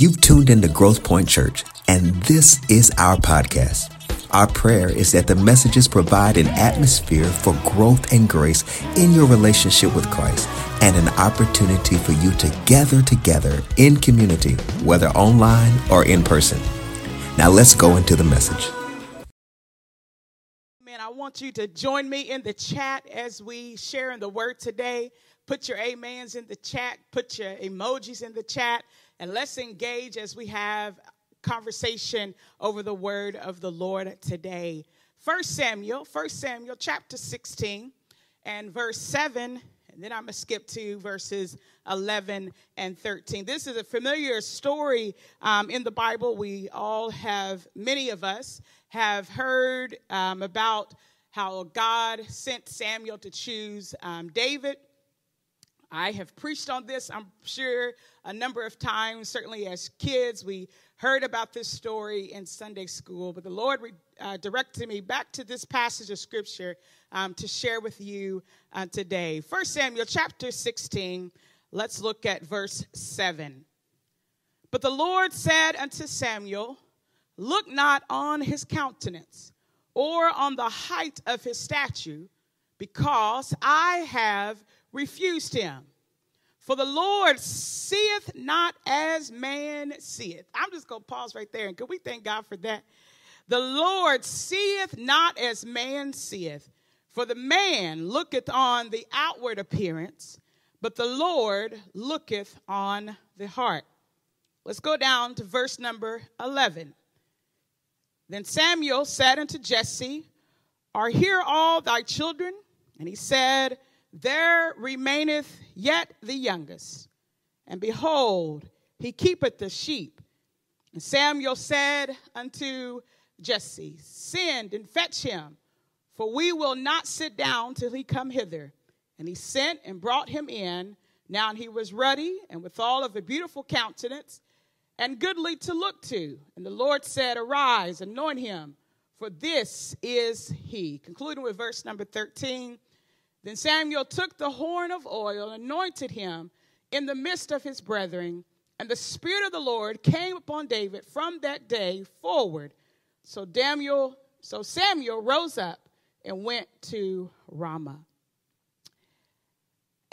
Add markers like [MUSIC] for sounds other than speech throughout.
You've tuned into Growth Point Church, and this is our podcast. Our prayer is that the messages provide an atmosphere for growth and grace in your relationship with Christ and an opportunity for you to gather together in community, whether online or in person. Now let's go into the message. Man, I want you to join me in the chat as we share in the word today. Put your amens in the chat, put your emojis in the chat and let's engage as we have conversation over the word of the Lord today. First Samuel, First Samuel chapter 16 and verse 7, and then I'm going to skip to verses 11 and 13. This is a familiar story um, in the Bible. We all have, many of us have heard um, about how God sent Samuel to choose um, David I have preached on this, I'm sure, a number of times. Certainly, as kids, we heard about this story in Sunday school. But the Lord uh, directed me back to this passage of Scripture um, to share with you uh, today. 1 Samuel chapter 16, let's look at verse 7. But the Lord said unto Samuel, Look not on his countenance or on the height of his stature, because I have refused him. For the Lord seeth not as man seeth. I'm just going to pause right there. And can we thank God for that? The Lord seeth not as man seeth. For the man looketh on the outward appearance, but the Lord looketh on the heart. Let's go down to verse number 11. Then Samuel said unto Jesse, Are here all thy children? And he said, there remaineth yet the youngest, and behold, he keepeth the sheep. And Samuel said unto Jesse, Send and fetch him, for we will not sit down till he come hither. And he sent and brought him in. Now he was ruddy and withal of a beautiful countenance and goodly to look to. And the Lord said, Arise, anoint him, for this is he. Concluding with verse number 13. Then Samuel took the horn of oil, and anointed him in the midst of his brethren, and the Spirit of the Lord came upon David from that day forward. So Samuel, so Samuel rose up and went to Ramah.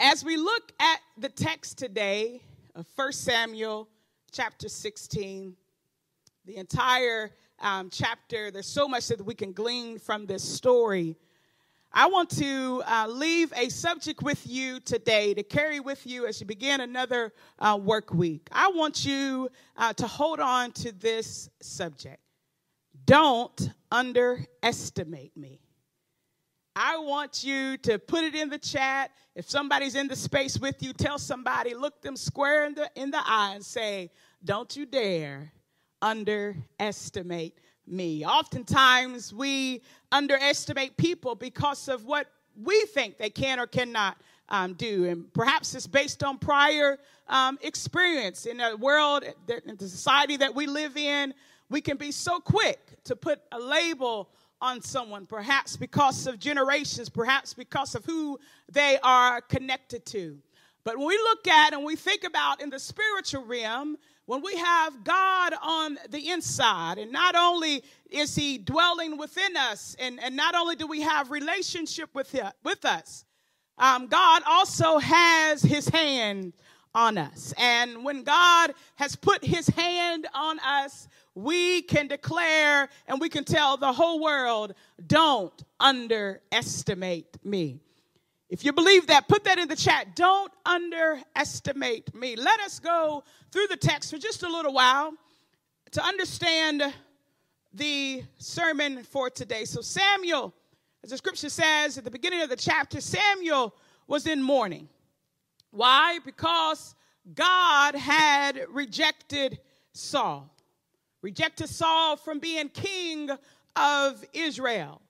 As we look at the text today of 1 Samuel chapter 16, the entire um, chapter, there's so much that we can glean from this story. I want to uh, leave a subject with you today to carry with you as you begin another uh, work week. I want you uh, to hold on to this subject. Don't underestimate me. I want you to put it in the chat. If somebody's in the space with you, tell somebody, look them square in the, in the eye and say, Don't you dare underestimate me. Oftentimes, we underestimate people because of what we think they can or cannot um, do. And perhaps it's based on prior um, experience in the world, in the society that we live in. We can be so quick to put a label on someone, perhaps because of generations, perhaps because of who they are connected to. But when we look at and we think about in the spiritual realm, when we have God on the inside, and not only is He dwelling within us, and, and not only do we have relationship with, him, with us, um, God also has His hand on us. And when God has put His hand on us, we can declare and we can tell the whole world, don't underestimate me. If you believe that, put that in the chat. Don't underestimate me. Let us go through the text for just a little while to understand the sermon for today. So, Samuel, as the scripture says at the beginning of the chapter, Samuel was in mourning. Why? Because God had rejected Saul, rejected Saul from being king of Israel.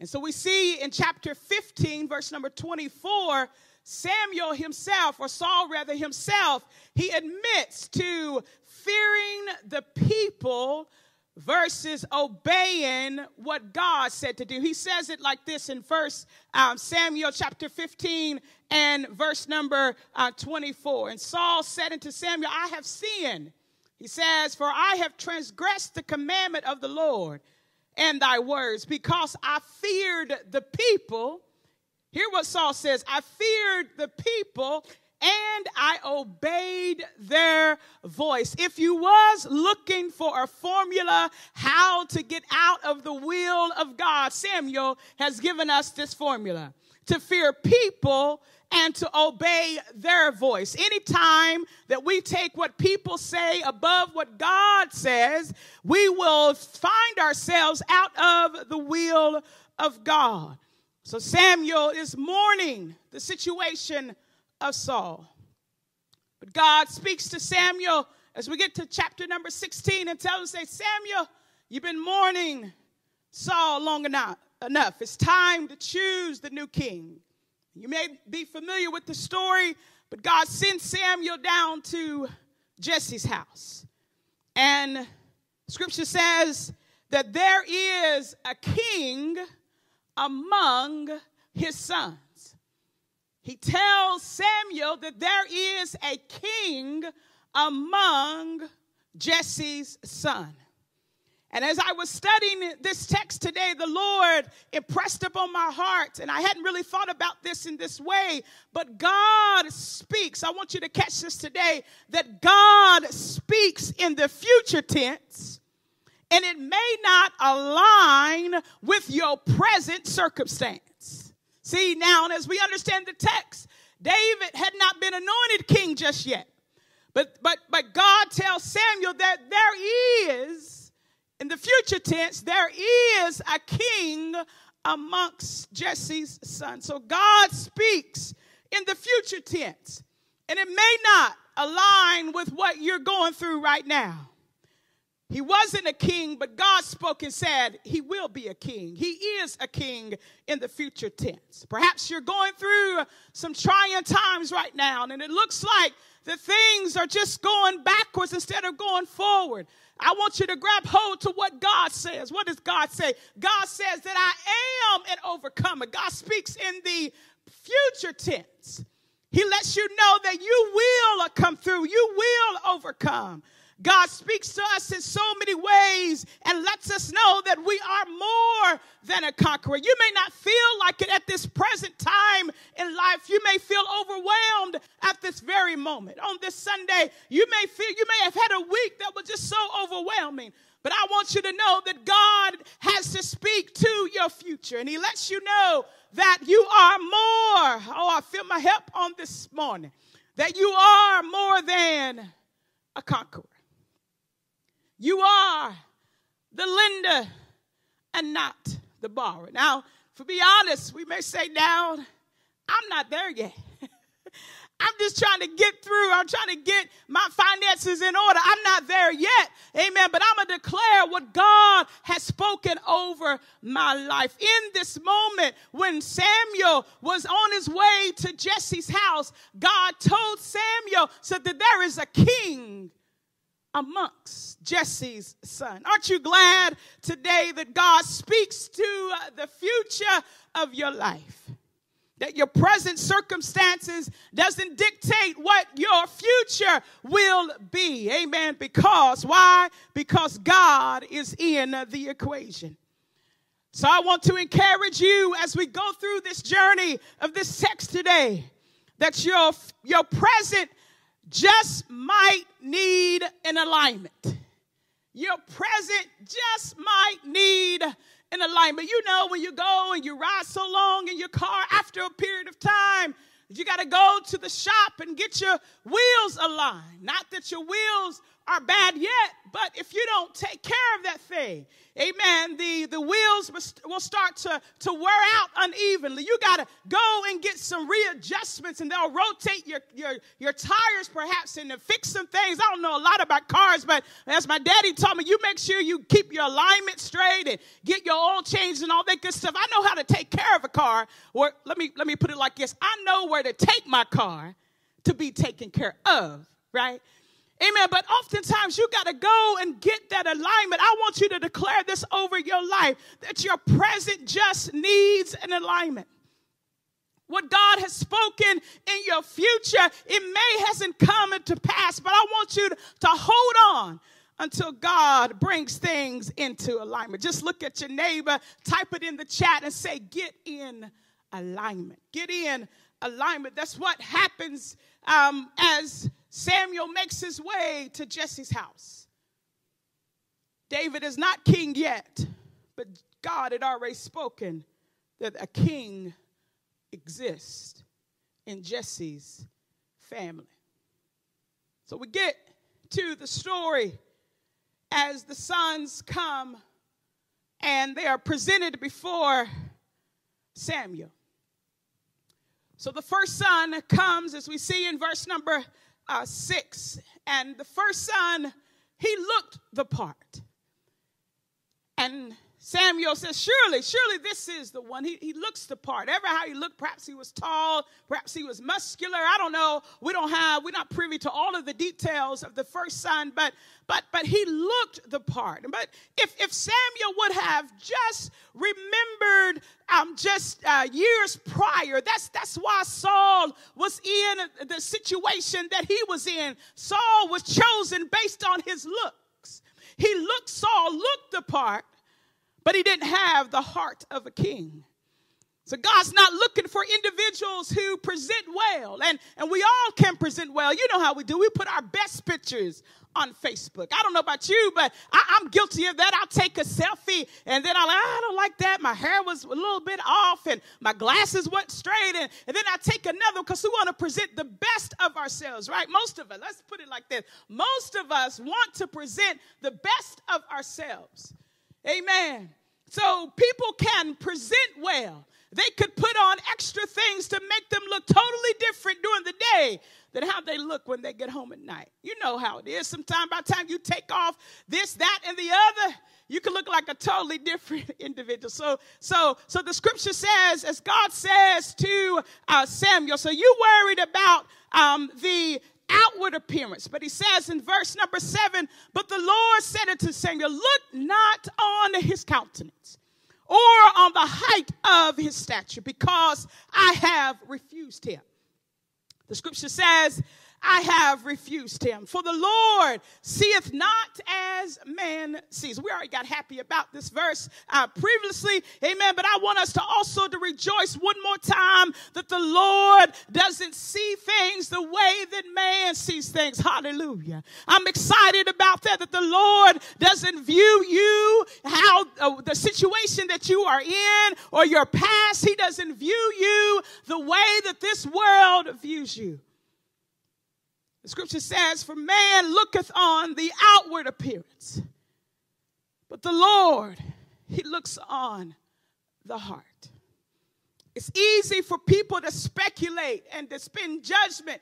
And so we see in chapter 15, verse number 24, Samuel himself, or Saul rather himself, he admits to fearing the people versus obeying what God said to do. He says it like this in First um, Samuel chapter 15 and verse number uh, 24. And Saul said unto Samuel, I have sinned He says, For I have transgressed the commandment of the Lord and thy words, because I feared the people. Hear what Saul says I feared the people and I obeyed their voice. If you was looking for a formula how to get out of the will of God, Samuel has given us this formula to fear people and to obey their voice. Anytime that we take what people say above what God says, we will find ourselves out of the will of God. So Samuel is mourning the situation of Saul. But God speaks to Samuel as we get to chapter number 16 and tells him, say, Samuel, you've been mourning Saul long enough. enough. It's time to choose the new king. You may be familiar with the story, but God sent Samuel down to Jesse's house. And scripture says that there is a king among his sons he tells Samuel that there is a king among Jesse's son. And as I was studying this text today, the Lord impressed upon my heart, and I hadn't really thought about this in this way, but God speaks. I want you to catch this today that God speaks in the future tense, and it may not align with your present circumstance. See, now, as we understand the text, David had not been anointed king just yet. But, but, but God tells Samuel that there is, in the future tense, there is a king amongst Jesse's sons. So God speaks in the future tense. And it may not align with what you're going through right now. He wasn't a king, but God spoke and said he will be a king. He is a king in the future tense. Perhaps you're going through some trying times right now, and it looks like the things are just going backwards instead of going forward. I want you to grab hold to what God says. What does God say? God says that I am an overcomer. God speaks in the future tense. He lets you know that you will come through, you will overcome. God speaks to us in so many ways and lets us know that we are more than a conqueror. You may not feel like it at this present time in life. You may feel overwhelmed at this very moment. On this Sunday, you may feel you may have had a week that was just so overwhelming. But I want you to know that God has to speak to your future and he lets you know that you are more. Oh, I feel my help on this morning. That you are more than a conqueror. You are the lender and not the borrower. Now, to be honest, we may say now, I'm not there yet. [LAUGHS] I'm just trying to get through. I'm trying to get my finances in order. I'm not there yet. Amen. But I'm going to declare what God has spoken over my life. In this moment, when Samuel was on his way to Jesse's house, God told Samuel, said that there is a king amongst Jesse's son. Aren't you glad today that God speaks to uh, the future of your life? That your present circumstances doesn't dictate what your future will be. Amen. Because why? Because God is in the equation. So I want to encourage you as we go through this journey of this text today that your, your present just might need an alignment. Your present just might need an alignment. You know, when you go and you ride so long in your car after a period of time, you got to go to the shop and get your wheels aligned. Not that your wheels are bad yet, but if you don't take care of that thing, amen, the, the wheels will start to, to wear out unevenly. You got to go and get some readjustments and they'll rotate your, your, your tires perhaps and fix some things. I don't know a lot about cars, but as my daddy taught me, you make sure you keep your alignment straight and get your oil changed and all that good stuff. I know how to take care of a car. Or let me, let me put it like this. I know where to take my car to be taken care of, right? Amen. But oftentimes you got to go and get that alignment. I want you to declare this over your life that your present just needs an alignment. what God has spoken in your future, it may hasn't come into pass, but I want you to, to hold on until God brings things into alignment. Just look at your neighbor, type it in the chat, and say, Get in alignment. Get in alignment. That's what happens um, as Samuel makes his way to Jesse's house. David is not king yet, but God had already spoken that a king exists in Jesse's family. So we get to the story as the sons come and they are presented before Samuel. So the first son comes, as we see in verse number uh, six, and the first son, he looked the part. And Samuel says, Surely, surely this is the one. He, he looks the part. Ever how he looked, perhaps he was tall, perhaps he was muscular. I don't know. We don't have, we're not privy to all of the details of the first son, but but but he looked the part. But if, if Samuel would have just remembered um, just uh, years prior, that's that's why Saul was in the situation that he was in. Saul was chosen based on his looks. He looked, Saul looked the part but he didn't have the heart of a king. So God's not looking for individuals who present well, and, and we all can present well. You know how we do. We put our best pictures on Facebook. I don't know about you, but I, am guilty of that. I'll take a selfie and then I'll, ah, I don't like that. My hair was a little bit off and my glasses went straight. And, and then I take another because we want to present the best of ourselves, right? Most of us, let's put it like this. Most of us want to present the best of ourselves. Amen. So people can present well. They could put on extra things to make them look totally different during the day than how they look when they get home at night. You know how it is. Sometimes by the time you take off this, that, and the other, you can look like a totally [LAUGHS] different individual. So, so, so the scripture says, as God says to uh, Samuel, so you worried about um, the outward appearance. But he says in verse number seven, but the Lord said unto Samuel, Look not on his countenance or on the height of his stature, because I have refused him. The scripture says, I have refused him. For the Lord seeth not as man sees. We already got happy about this verse uh, previously, amen. But I want us to also to rejoice one more time that the Lord doesn't see things the way that man sees things. Hallelujah. I'm excited about that. That the Lord doesn't view you how uh, the situation that you are in or your past. He doesn't view you the way that this world views you. The scripture says, For man looketh on the outward appearance, but the Lord, he looks on the heart. It's easy for people to speculate and to spend judgment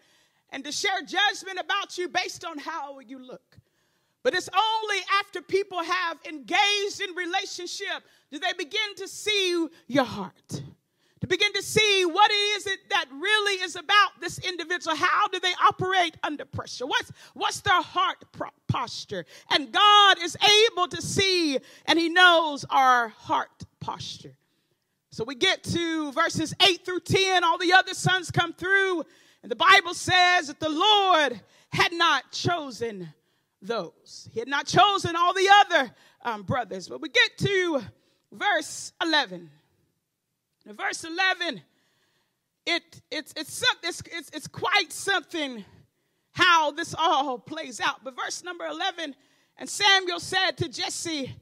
and to share judgment about you based on how you look. But it's only after people have engaged in relationship do they begin to see your heart to begin to see what is it that really is about this individual. How do they operate under pressure? What's, what's their heart posture? And God is able to see and He knows our heart posture. So we get to verses 8 through 10. All the other sons come through, and the Bible says that the Lord had not chosen those. He had not chosen all the other um, brothers. But we get to verse 11 verse 11, it, it's, it's, it's, it's, it's quite something how this all plays out. But verse number 11, and Samuel said to Jesse,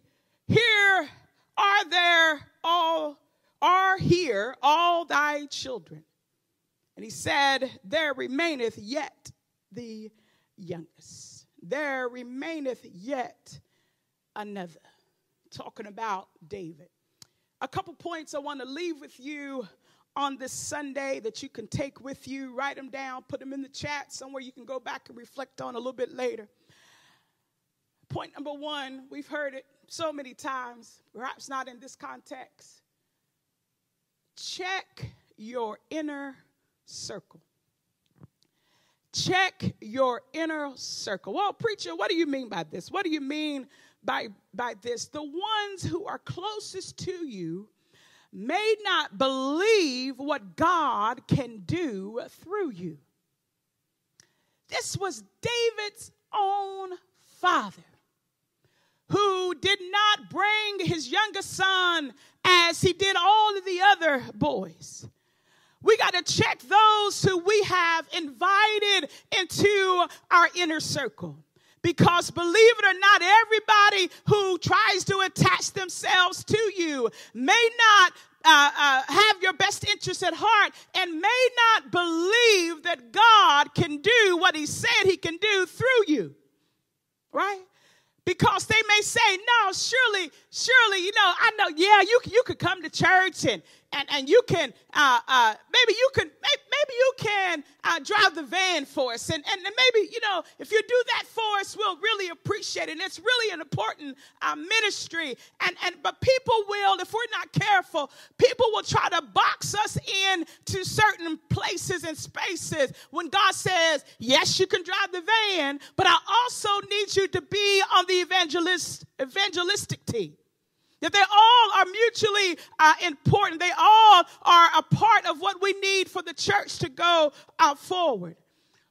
Here are there all, are here all thy children. And he said, There remaineth yet the youngest. There remaineth yet another. Talking about David a couple points I want to leave with you on this Sunday that you can take with you. Write them down, put them in the chat somewhere you can go back and reflect on a little bit later. Point number one, we've heard it so many times, perhaps not in this context. Check your inner circle. Check your inner circle. Well, preacher, what do you mean by this? What do you mean by, by this. The ones who are closest to you may not believe what God can do through you. This was David's own father who did not bring his youngest son as he did all of the other boys. We got to check those who we have invited into our inner circle. Because believe it or not, everybody who tries to attach themselves to you may not uh, uh, have your best interest at heart and may not believe that God can do what He said He can do through you. Right? because they may say, no, surely, surely, you know, I know, yeah, you, you could come to church and, and, and you can, uh, uh, maybe you can, maybe you can uh, drive the van for us. And, and maybe, you know, if you do that for us, we'll really appreciate it. And it's really an important uh, ministry. And, and, but people will, if we're not careful, people will try to box us in to certain places and spaces when God says, yes, you can drive the van, but I also need you to be on the evangelist, evangelistic team. That they all are mutually uh, important. They all are a part of what we need for the church to go uh, forward.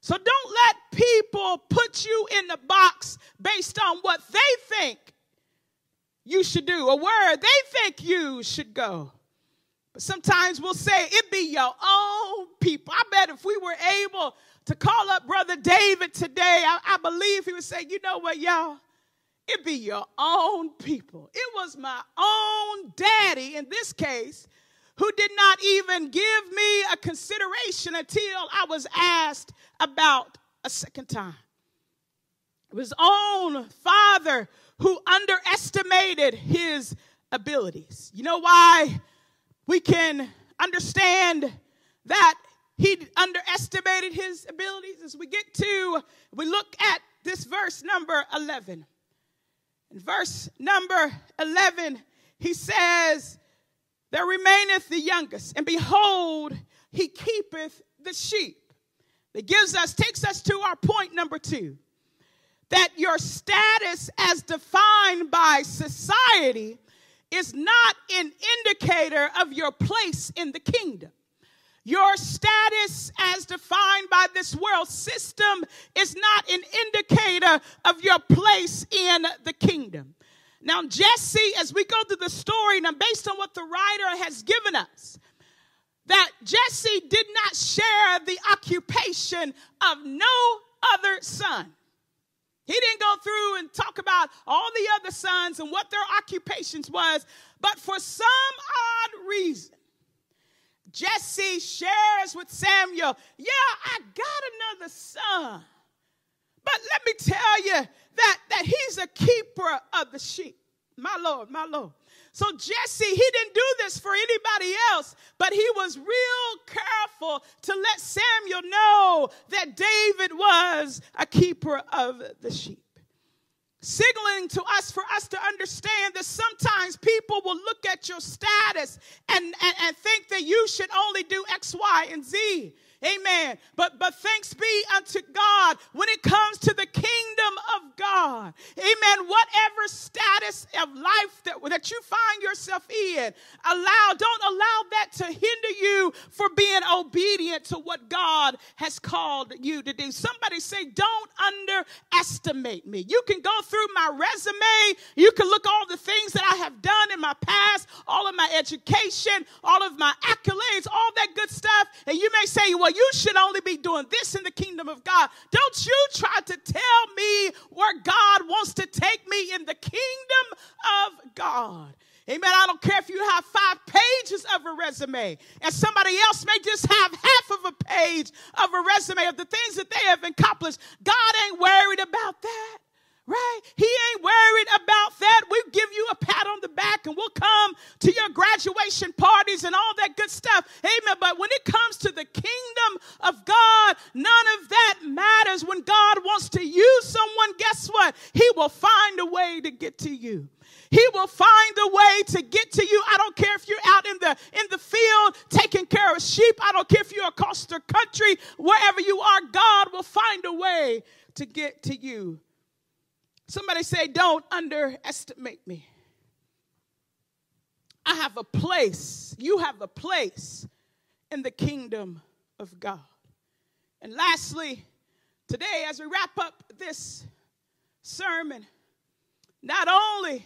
So don't let people put you in the box based on what they think you should do or where they think you should go. But sometimes we'll say, it be your own people. I bet if we were able to call up Brother David today, I, I believe he would say, you know what, y'all? It be your own people. It was my own daddy in this case who did not even give me a consideration until I was asked about a second time. It was own father who underestimated his abilities. You know why we can understand that he underestimated his abilities as we get to we look at this verse number 11 in verse number 11, he says, There remaineth the youngest, and behold, he keepeth the sheep. That gives us, takes us to our point number two that your status as defined by society is not an indicator of your place in the kingdom. Your status, as defined by this world system, is not an indicator of your place in the kingdom. Now, Jesse, as we go through the story, now based on what the writer has given us, that Jesse did not share the occupation of no other son. He didn't go through and talk about all the other sons and what their occupations was, but for some odd reason, Jesse shares with Samuel, Yeah, I got another son. But let me tell you that, that he's a keeper of the sheep. My Lord, my Lord. So Jesse, he didn't do this for anybody else, but he was real careful to let Samuel know that David was a keeper of the sheep signaling to us for us to understand that sometimes people will look at your status and, and, and think that you should only do X, Y, and Z. Amen. But but thanks be unto God when it comes to the kingdom of God. Amen. Whatever status of life that, that you find yourself in, allow, don't allow that to hinder you for being obedient to what God has called you to do. Somebody say, don't underestimate me. You can go through my resume, you can look all the things that I have done in my past, all of my education, all of my accolades, all that good stuff, and you may say, well, you should only be doing this in the kingdom of God. Don't you try to tell me where God wants to take me in the kingdom of God. Amen. I don't care if you have five pages of a resume and somebody else may just have half of a page of a resume of the things that they have accomplished. God ain't worried about that. Right? He ain't worried about that. We give you a pat on the back and we'll come to your graduation parties and all that good stuff. Amen. But when it comes to the kingdom of God, none of that matters. When God wants to use someone, guess what? He will find a way to get to you. He will find a way to get to you. I don't care if you're out in the in the field taking care of sheep. I don't care if you're across the country, wherever you are, God will find a way to get to you. Somebody say, Don't underestimate me. I have a place, you have a place in the kingdom of God. And lastly, today, as we wrap up this sermon, not only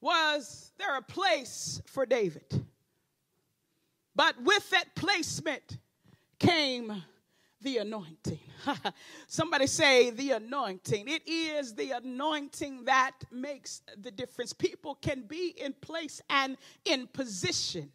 was there a place for David, but with that placement came the anointing. [LAUGHS] Somebody say the anointing. It is the anointing that makes the difference. People can be in place and in position.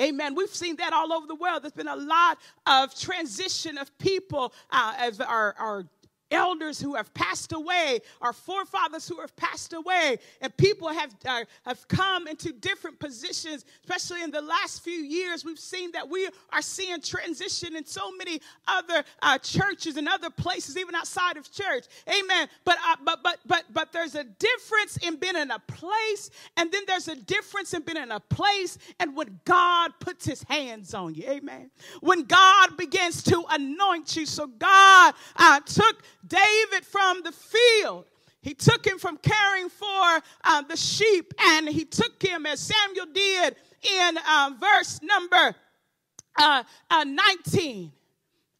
Amen. We've seen that all over the world. There's been a lot of transition of people uh, as our, our elders who have passed away, our forefathers who have passed away, and people have, uh, have come into different positions, especially in the last few years. We've seen that we are seeing transition in so many other uh, churches and other places, even outside of church. Amen. But, uh, but, but, but, but there's a difference in being in a place, and then there's a difference in being in a place and when God puts his hands on you. Amen. When God begins to anoint you. So God uh, took David from the field. He took him from caring for uh, the sheep and he took him, as Samuel did in uh, verse number uh, uh 19.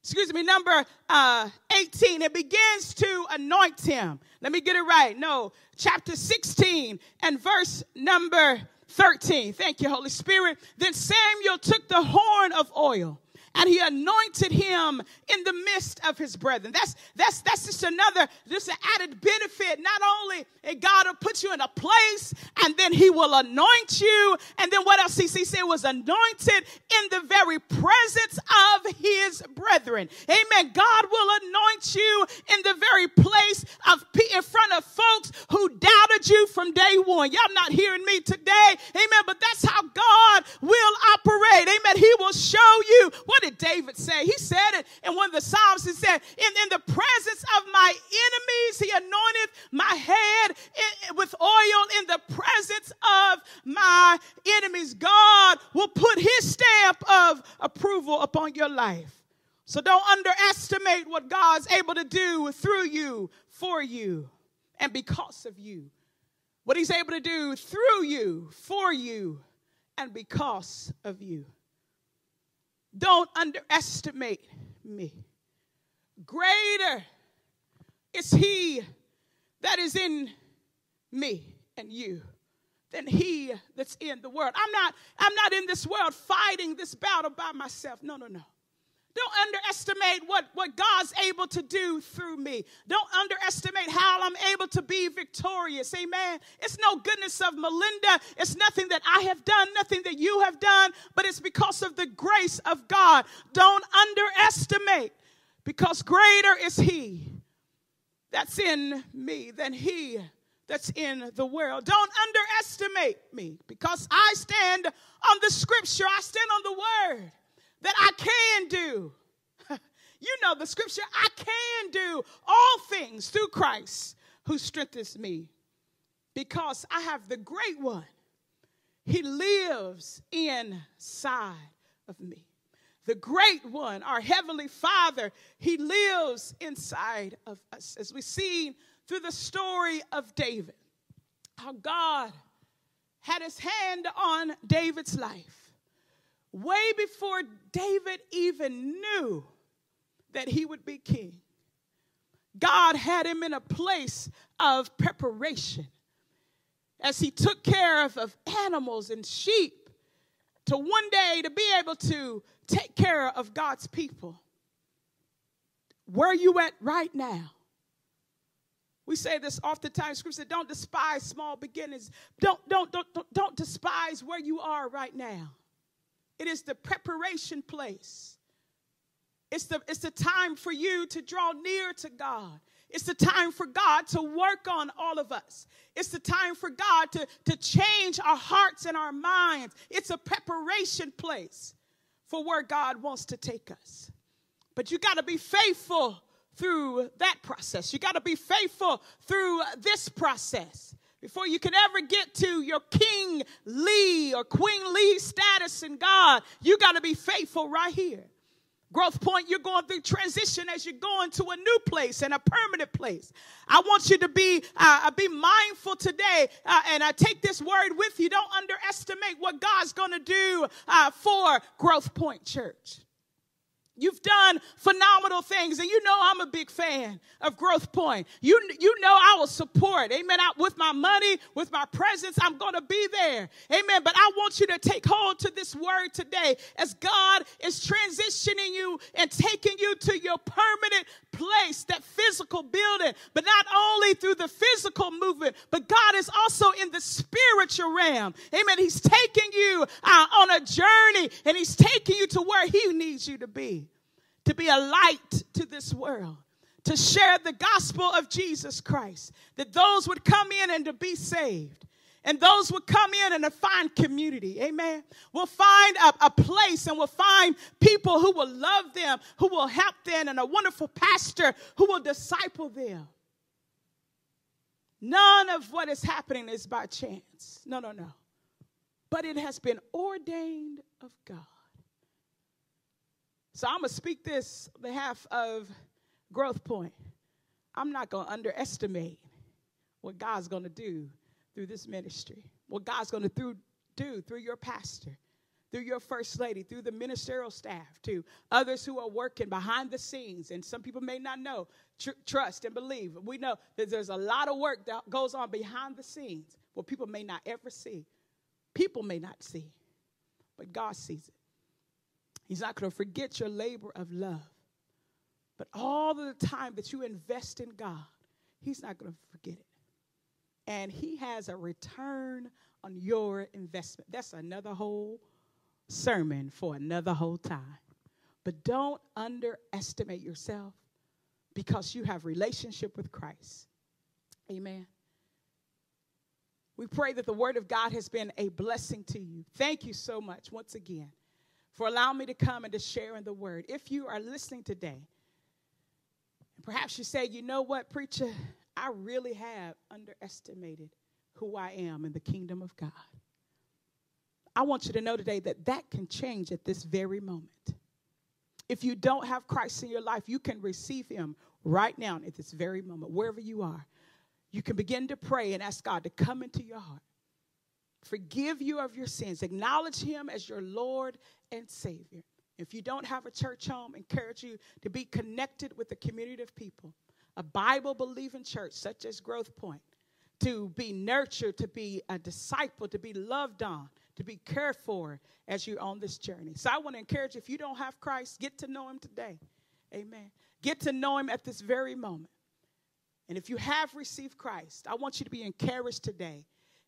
Excuse me, number uh, 18. It begins to anoint him. Let me get it right. No, chapter 16 and verse number 13. Thank you, Holy Spirit. Then Samuel took the horn of oil and he anointed him in the midst of his brethren. That's that's that's just another, just an added benefit. Not only God will put you in a place and then he will anoint you, and then what else he, he said was anointed in the very presence of his brethren. Amen. God will anoint you in the very place of in front of folks who doubted you from day one. Y'all not hearing me today. Amen. But that's how God will operate. Amen. He will show you what did David say? He said it in one of the Psalms. He said, In, in the presence of my enemies, he anointed my head in, with oil in the presence of my enemies. God will put his stamp of approval upon your life. So don't underestimate what God's able to do through you, for you, and because of you. What he's able to do through you, for you, and because of you. Don't underestimate me. Greater is he that is in me and you than he that's in the world. I'm not I'm not in this world fighting this battle by myself. No, no, no. Don't underestimate what, what God's able to do through me. Don't underestimate how I'm able to be victorious. Amen. It's no goodness of Melinda. It's nothing that I have done, nothing that you have done, but it's because of the grace of God. Don't underestimate because greater is He that's in me than He that's in the world. Don't underestimate me because I stand on the scripture, I stand on the word that I can do. [LAUGHS] you know the scripture, I can do all things through Christ who strengthens me because I have the great one. He lives inside of me. The great one, our heavenly Father, he lives inside of us. As we see through the story of David, how God had his hand on David's life way before David even knew that he would be king. God had him in a place of preparation as he took care of, of animals and sheep to one day to be able to take care of God's people. Where are you at right now? We say this oftentimes. Scripture don't despise small beginnings. Don't, don't, don't, don't, don't despise where you are right now. It is the preparation place. It's the, it's the time for you to draw near to God. It's the time for God to work on all of us. It's the time for God to, to change our hearts and our minds. It's a preparation place for where God wants to take us. But you got to be faithful through that process. You got to be faithful through this process. Before you can ever get to your King Lee or Queen Lee status in God, you got to be faithful right here. Growth Point, you're going through transition as you're going to a new place and a permanent place. I want you to be uh, be mindful today, uh, and I take this word with you. Don't underestimate what God's going to do uh, for Growth Point Church. You've done phenomenal things, and you know I'm a big fan of Growth Point. You, you know I will support, amen. I, with my money, with my presence, I'm going to be there, amen. But I want you to take hold to this word today as God is transitioning you and taking you to your permanent place, that physical building. But not only through the physical movement, but God is also in the spiritual realm, amen. He's taking you uh, on a journey, and He's taking you to where He needs you to be to be a light to this world, to share the gospel of Jesus Christ, that those would come in and to be saved. And those would come in and to find community. Amen. We'll find a, a, place and we'll find people who will love them, who will help them, and a wonderful pastor who will disciple them. None of what is happening is by chance. No, no, no. But it has been ordained of God. So I'm going to speak this behalf of Growth Point. I'm not going to underestimate what God's going to do through this ministry, what God's going to do through your pastor, through your first lady, through the ministerial staff, to others who are working behind the scenes. And some people may not know, tr- trust and believe. We know that there's a lot of work that goes on behind the scenes what people may not ever see. People may not see, but God sees it. He's not going to forget your labor of love. But all the time that you invest in God, He's not going to forget it. And He has a return on your investment. That's another whole sermon for another whole time. But don't underestimate yourself because you have relationship with Christ. Amen. We pray that the word of God has been a blessing to you. Thank you so much once again for allowing me to come and to share in the word. If you are listening today, and perhaps you say, you know what, preacher, I really have underestimated who I am in the kingdom of God. I want you to know today that that can change at this very moment. If you don't have Christ in your life, you can receive Him right now at this very moment, wherever you are. You can begin to pray and ask God to come into your heart forgive you of your sins, acknowledge Him as your Lord and Savior. If you don't have a church home, encourage you to be connected with a community of people, a Bible believing church such as Growth Point, to be nurtured, to be a disciple, to be loved on, to be cared for as you're on this journey. So I want to encourage you, if you don't have Christ, get to know Him today. Amen. Get to know Him at this very moment. And if you have received Christ, I want you to be encouraged today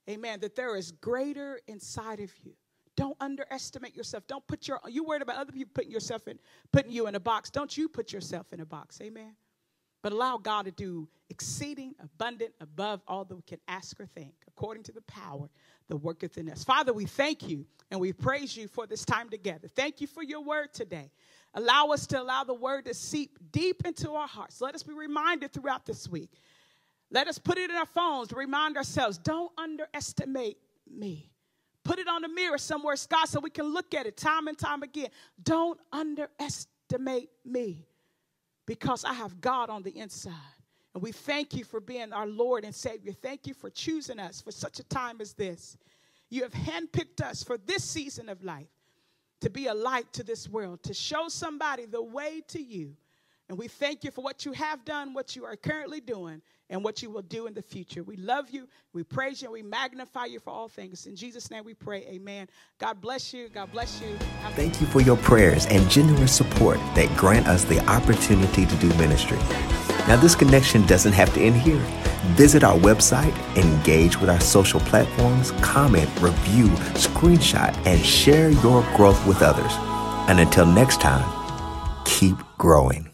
Amen. That there is greater inside of you. Don't underestimate yourself. Don't put your you worried about other people putting yourself in putting you in a box. Don't you put yourself in a box. Amen. But allow God to do exceeding abundant above all that we can ask or think, according to the power that worketh in us. Father, we thank you and we praise you for this time together. Thank you for your word today. Allow us to allow the word to seep deep into our hearts. Let us be reminded throughout this week let us put it in our phones to remind ourselves don't underestimate me. Put it on the mirror somewhere, Scott, so we can look at it time and time again. Don't underestimate me because I have God on the inside. And we thank you for being our Lord and Savior. Thank you for choosing us for such a time as this. You have handpicked us for this season of life to be a light to this world, to show somebody the way to you. And we thank you for what you have done, what you are currently doing, and what you will do in the future. We love you, we praise you, and we magnify you for all things. In Jesus' name we pray, amen. God bless you. God bless you. Thank you for your prayers and generous support that grant us the opportunity to do ministry. Now, this connection doesn't have to end here. Visit our website, engage with our social platforms, comment, review, screenshot, and share your growth with others. And until next time, keep growing.